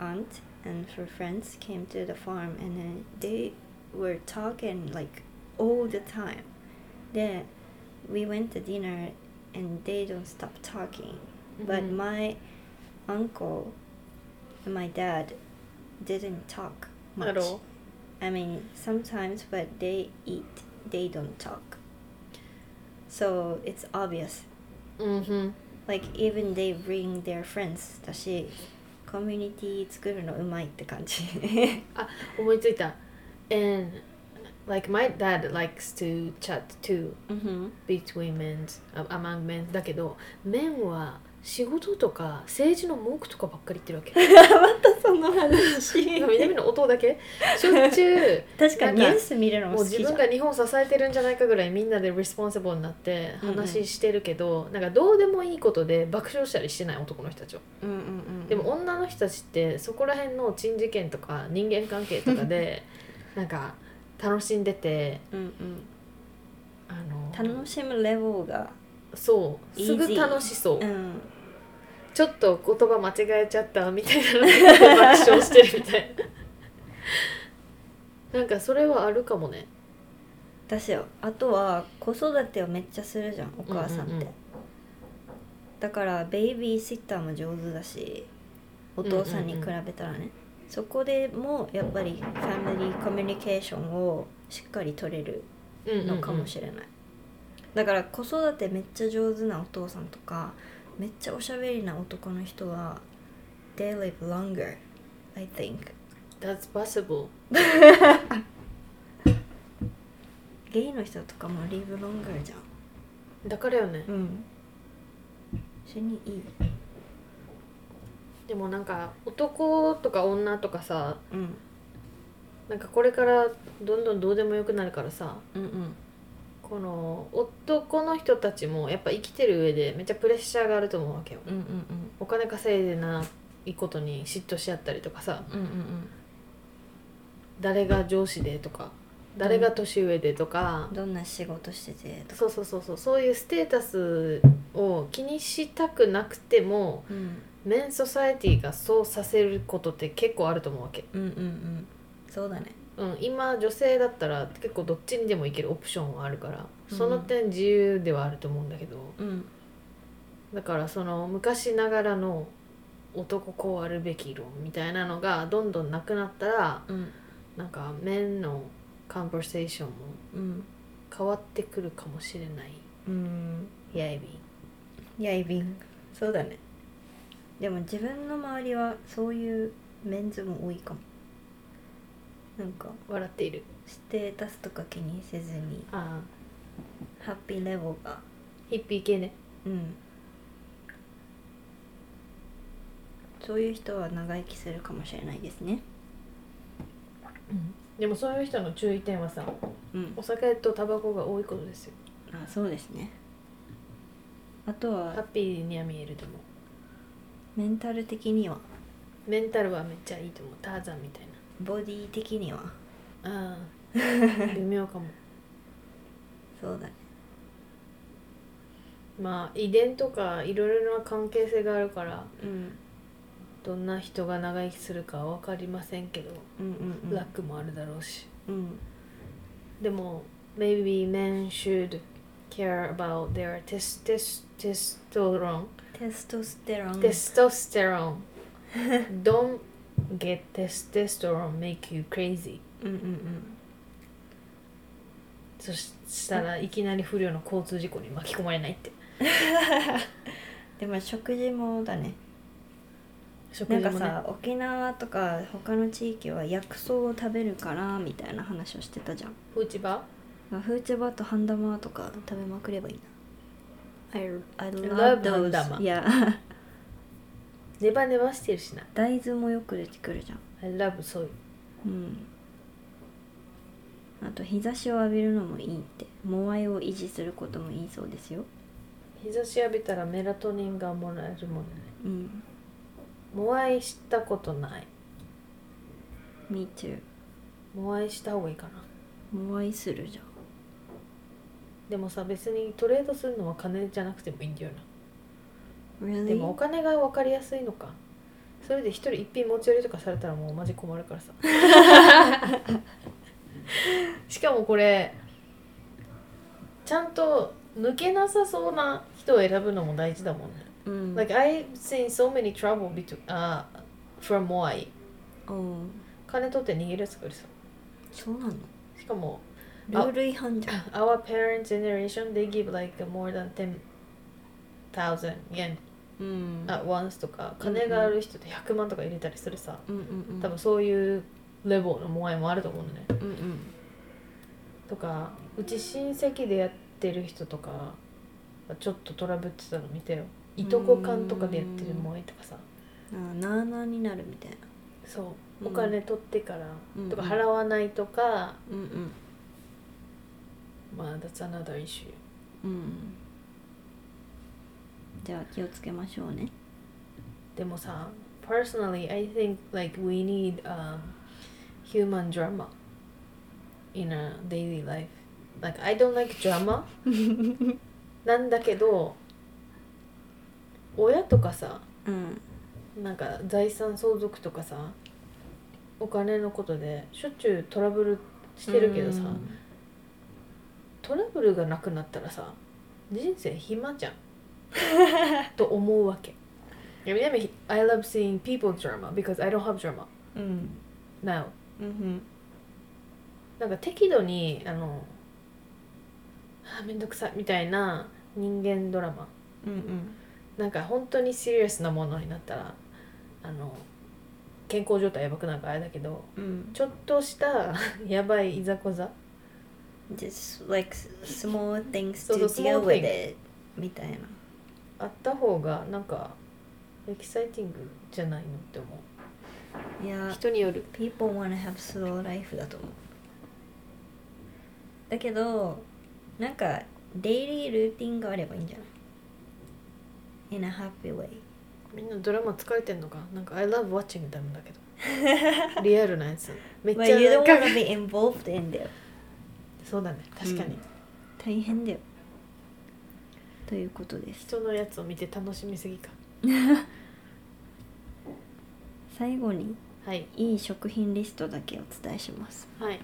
aunt and her friends came to the farm and then they were talking like all the time then we went to dinner and they don't stop talking but うん my uncle and my dad didn't talk much At all? I mean sometimes but they eat they don't talk so it's obvious うんふん like even they bring their friends だしコミュニティ作るのうまいって感じあ思いついた [laughs] and like my dad likes to chat too うん between men among men だけど men は 仕事とか政治の文句とかばっかり言ってるわけ。[laughs] またその話。南の音だけ。しょっちゅう確かにニュース見るのも自分が日本を支えてるんじゃないかぐらいみんなでリスポンシブルになってうんうん。話してるけど、なんかどうでもいいことで爆笑したりしてない男の人たちは。うんうんうんでも女の人たちってそこら辺の珍事件とか人間関係とかで [laughs] なんか楽しんでてうんうん。あの楽しむレベルがそうすぐ楽しそう、うんちょっと言葉間違えちゃったみたいなので爆笑してるみたいな。なんかそれはあるかもね。私よ。あとは子育てをめっちゃするじゃんお母さんって、うんうんうん。だからベイビーシッターも上手だしお父さんに比べたらね、そこでもやっぱりファミリーコミュニケーションをしっかり取れるのかもしれない、だから子育てめっちゃ上手なお父さんとかめっちゃおしゃべりな男の人は they live longer I think. That's possible. [laughs] ゲイの人とかも live longer じゃん。だからよね。うん。死にいい。でもなんか男とか女とかさうん。なんかこれからどんどんどうでもよくなるからさうんうんこの男の人たちもやっぱ生きてる上でめっちゃプレッシャーがあると思うわけよ。うんうんお金稼いでないことに嫉妬し合ったりとかさ。うんうん誰が上司でとか誰が年上でとか。うん、どんな仕事しててとか。そうそうそうそう。そういうステータスを気にしたくなくてもうん。メンソサエティがそうさせることって結構あると思うわけ、うんうんうん。そうだねうん、今女性だったら結構どっちにでもいけるオプションはあるからうん。その点自由ではあると思うんだけど、うん。だからその昔ながらの男こうあるべき論みたいなのがどんどんなくなったらうん。なんか面のカンバーセーションもうん。変わってくるかもしれない。うん。やいびん。やいびん。そうだね。でも自分の周りはそういうメンズも多いかもなんか笑っている。ステータスとか気にせずに。ああ。ハッピーレベルが。ヒッピー系ね。うん。そういう人は長生きするかもしれないですね。でもそういう人の注意点はさうん。お酒とタバコが多いことですよ。あそうですね。あとハッはピーには見えると思う。メンタル的には。メンタルはめっちゃいいと思う。ターザンみたいボディ的には。なああ微妙かも。そうだね。まあ遺伝とかいろいろな関係性があるからうん。どんな人が長生きするかは分かりませんけど、うんうんうん。ブラックもあるだろうし。うん。でも maybe men should care about their tes- tes- testosterone テストステロン。testosterone [laughs] don't get testosterone make you crazy. うんうんうん。そしたらいきなり不良の交通事故に巻き込まれないって。[laughs] でも食事もだね。食事もね。なんかさ、沖縄とか他の地域は薬草を食べるからみたいな話をしてたじゃん。フーチバ？まあフーチバーとハンダマーとか食べまくればいいな。I, I love love those. ハンダマ。いや [laughs] ネバネバしてるしな。大豆もよく出てくるじゃん。I love そうん。あと日差しを浴びるのもいいって。モアイを維持することもいいそうですよ。日差し浴びたらメラトニンがもらえるもんね。うん。モアイしたことない。Me too モアイした方がいいかな。モアイするじゃん。でもさ別にトレードするのは金じゃなくてもいいんだよな?でもお金が分かりやすいのか。それで一人一品持ち寄りとかされたらもうマジ困るからさ。[laughs] しかもこれちゃんと抜けなさそうな人を選ぶのも大事だもんね、うん。Like I've seen so many trouble between, uh, from おう金取って逃げるやつがいるさ。そうなの？しかもルール違反じゃん。our parents generation they give like more than 10,000 yen うん。at once とか金がある人って100万とか入れたりするさ。うんうんうん。多分そういうレベルのモアイもあると思うのね。うんうん。とかうち親戚でやってる人とかちょっとトラブってたの見てよ。いとこ間とかでやってるモアイとかさ。あなあなあになるみたいな。そう。うん。お金取ってからうん。とか払わないとかうんうん。まあ that's another issue うんじゃあ気をつけましょうね。でもさ personally I think like we need、um, human drama in a daily life. Like I don't like drama. [laughs] なんだけど親とかさうん。なんか財産相続とかさお金のことでしょっちゅうトラブルしてるけどさ、トラブルがなくなったらさ人生暇じゃん [laughs] と思うわけ。I mean, I love seeing people's drama because I don't have drama. うん now. うんなんか適度にあのあーめんどくさいみたいな人間ドラマ。うんうんなんか本当にシリアスなものになったらあの健康状態やばくなるからあれだけどうんちょっとした [laughs] やばいいざこざ。Just like small things そう to そう deal small with things it みたいなあった方がなんかエキサイティングじゃないのって思う。いや人による。people wanna have slow life だと思う。だけどなんかデイリールーティンがあればいいんじゃない？In a happy way みんなドラマ疲れてんのか？なんか I love watching them だけど。[laughs] リアルなやつ。めっ but ちゃ you な don't wanna be involved in there そうだね。確かに、うん。大変だよということです。人のやつを見て楽しみすぎか。[laughs] 最後にはい。いい食品リストだけお伝えします。はい。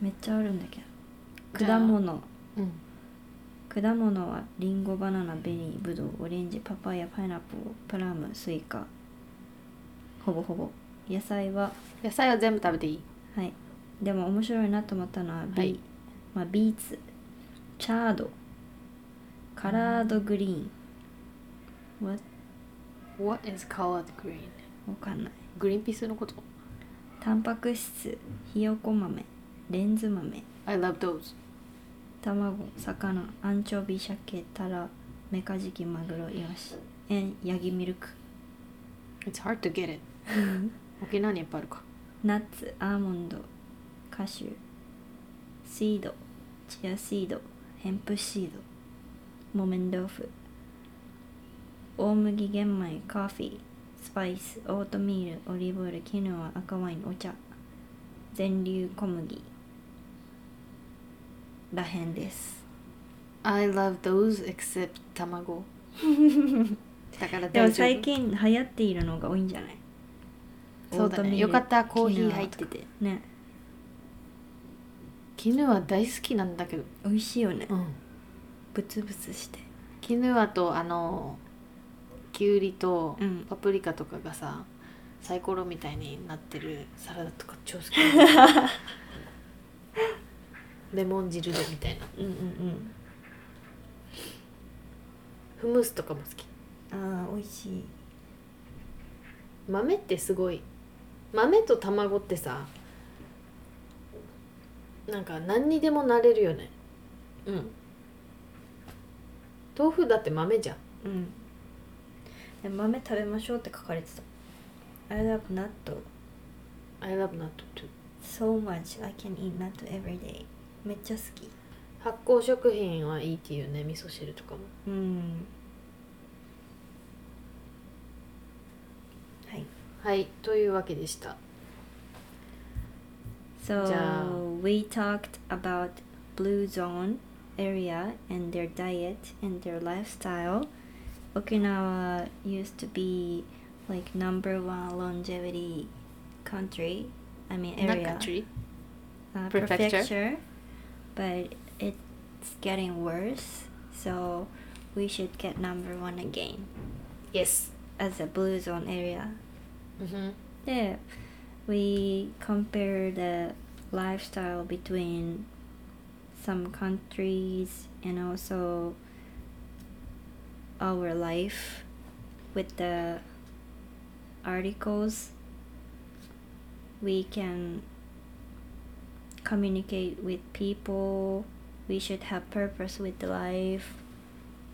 めっちゃあるんだけど果物。うん。果物はリンゴバナナベリーブドウオレンジパパイヤパイナップルプラムスイカ。ほぼほぼ。野菜は野菜は全部食べていい？はい。でも面白いなと思ったのはビ,、はい。まあ、ビーツ。チャードカラードグリーン。わ What is colored green? わかんない。グリーンピースのこと？タンパク質ひよこ豆レンズ豆。I love those. 卵魚アンチョビ鮭タラメカジキマグロイワシ。えんヤギミルク。It's hard to get it. [laughs] 沖縄にいっぱいあるか。ナッツアーモンドカシュー。シードチアシードヘンプシード木綿豆腐。大麦玄米カーフィースパイスオートミールオリーブオイルキヌア赤ワインお茶。全粒小麦。らへんです。I love those except 卵だからでも最夫近流行っているのが多いんじゃない？そうだね。よかったコーヒー入ってて。ね。キヌア大好きなんだけど。美味しいよね。うんブツブツして。キヌアとあのきゅうりとうん。パプリカとかがさ、サイコロみたいになってるサラダとか超好き。[laughs] レモン汁でみたいな。うんうんうん。フムスとかも好き。ああ美味しい。豆ってすごい。豆と卵ってさなんか何にでもなれるよね。うん豆腐だって豆じゃん。うん。豆食べましょうって書かれてた。I love 納豆 I love nut too so much. I can eat 納豆 every day. めっちゃ好き。発酵食品はいいっていうね味噌汁とかも。うん。はい。はいというわけでした。So じゃあ。we talked about blue zone area and their diet and their lifestyle, Okinawa used to be like number one longevity country. I mean area. Not country. Uh, prefecture. prefecture. But it's getting worse, so we should get number one again. Yes. As a blue zone area. Mm-hmm. Yeah. We compare the lifestyle between some countries and also our life with the articles we can communicate with people we should have purpose with life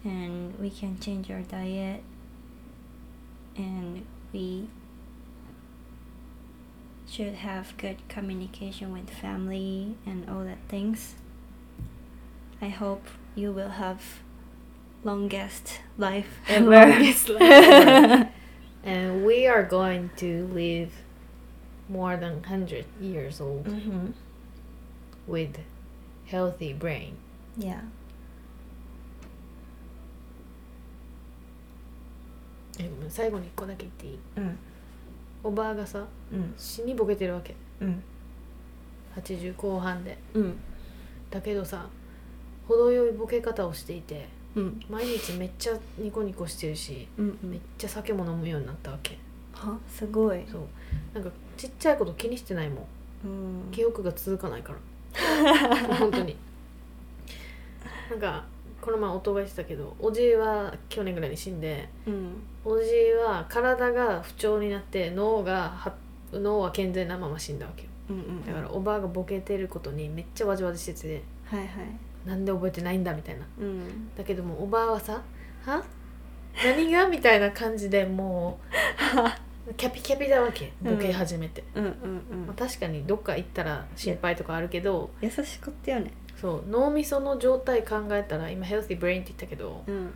and we can change our diet and we should have good communication with family and all that things. I hope you will have longest life ever. Longest [laughs] life ever. [laughs] and we are going to live more than 100 years old mm-hmm. with healthy brain Yeah. えごめん最後に1個だけ言っていいうんおばあがさうん死にボケてるわけうん80後半でうんだけどさ 程よいボケ方をしていてうん。毎日めっちゃニコニコしてるしうんうめっんちゃ酒も飲むようになったわけ。は？すごい。そう。なんかちっちゃいこと気にしてないもん。うん。記憶が続かないから。[laughs] 本当に。なんかこの前夫が言ってたけどおじいは去年ぐらいに死んでうん。おじいは体が不調になって脳がは脳は健全なまま死んだわけよ。うんうん。だからおばあがボケてることにめっちゃわじわじしててはいはいなんで覚えてないんだみたいな。うん。だけどもおばあはさ「は？何が?」みたいな感じでもう [laughs] キャピキャピだわけ。ボケ始めて、うん。うんうまあ、ん確かにどっか行ったら心配とかあるけど優しかったよね。そう脳みその状態考えたら今 healthy brain って言ったけど、うん。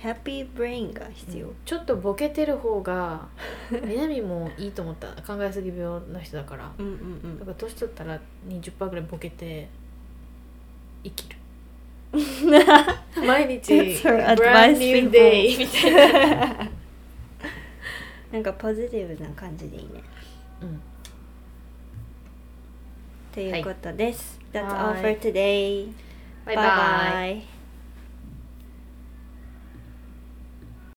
happy brain が必要。ちょっとボケてる方が南もいいと思った。考えすぎ病の人だから。うんうんだから年取ったら20%ぐらいボケて生きる毎日 That's her advice, people. day みたいな、なんかポジティブな感じでいいねうん、ということです、That's は all い for today バイバイ bye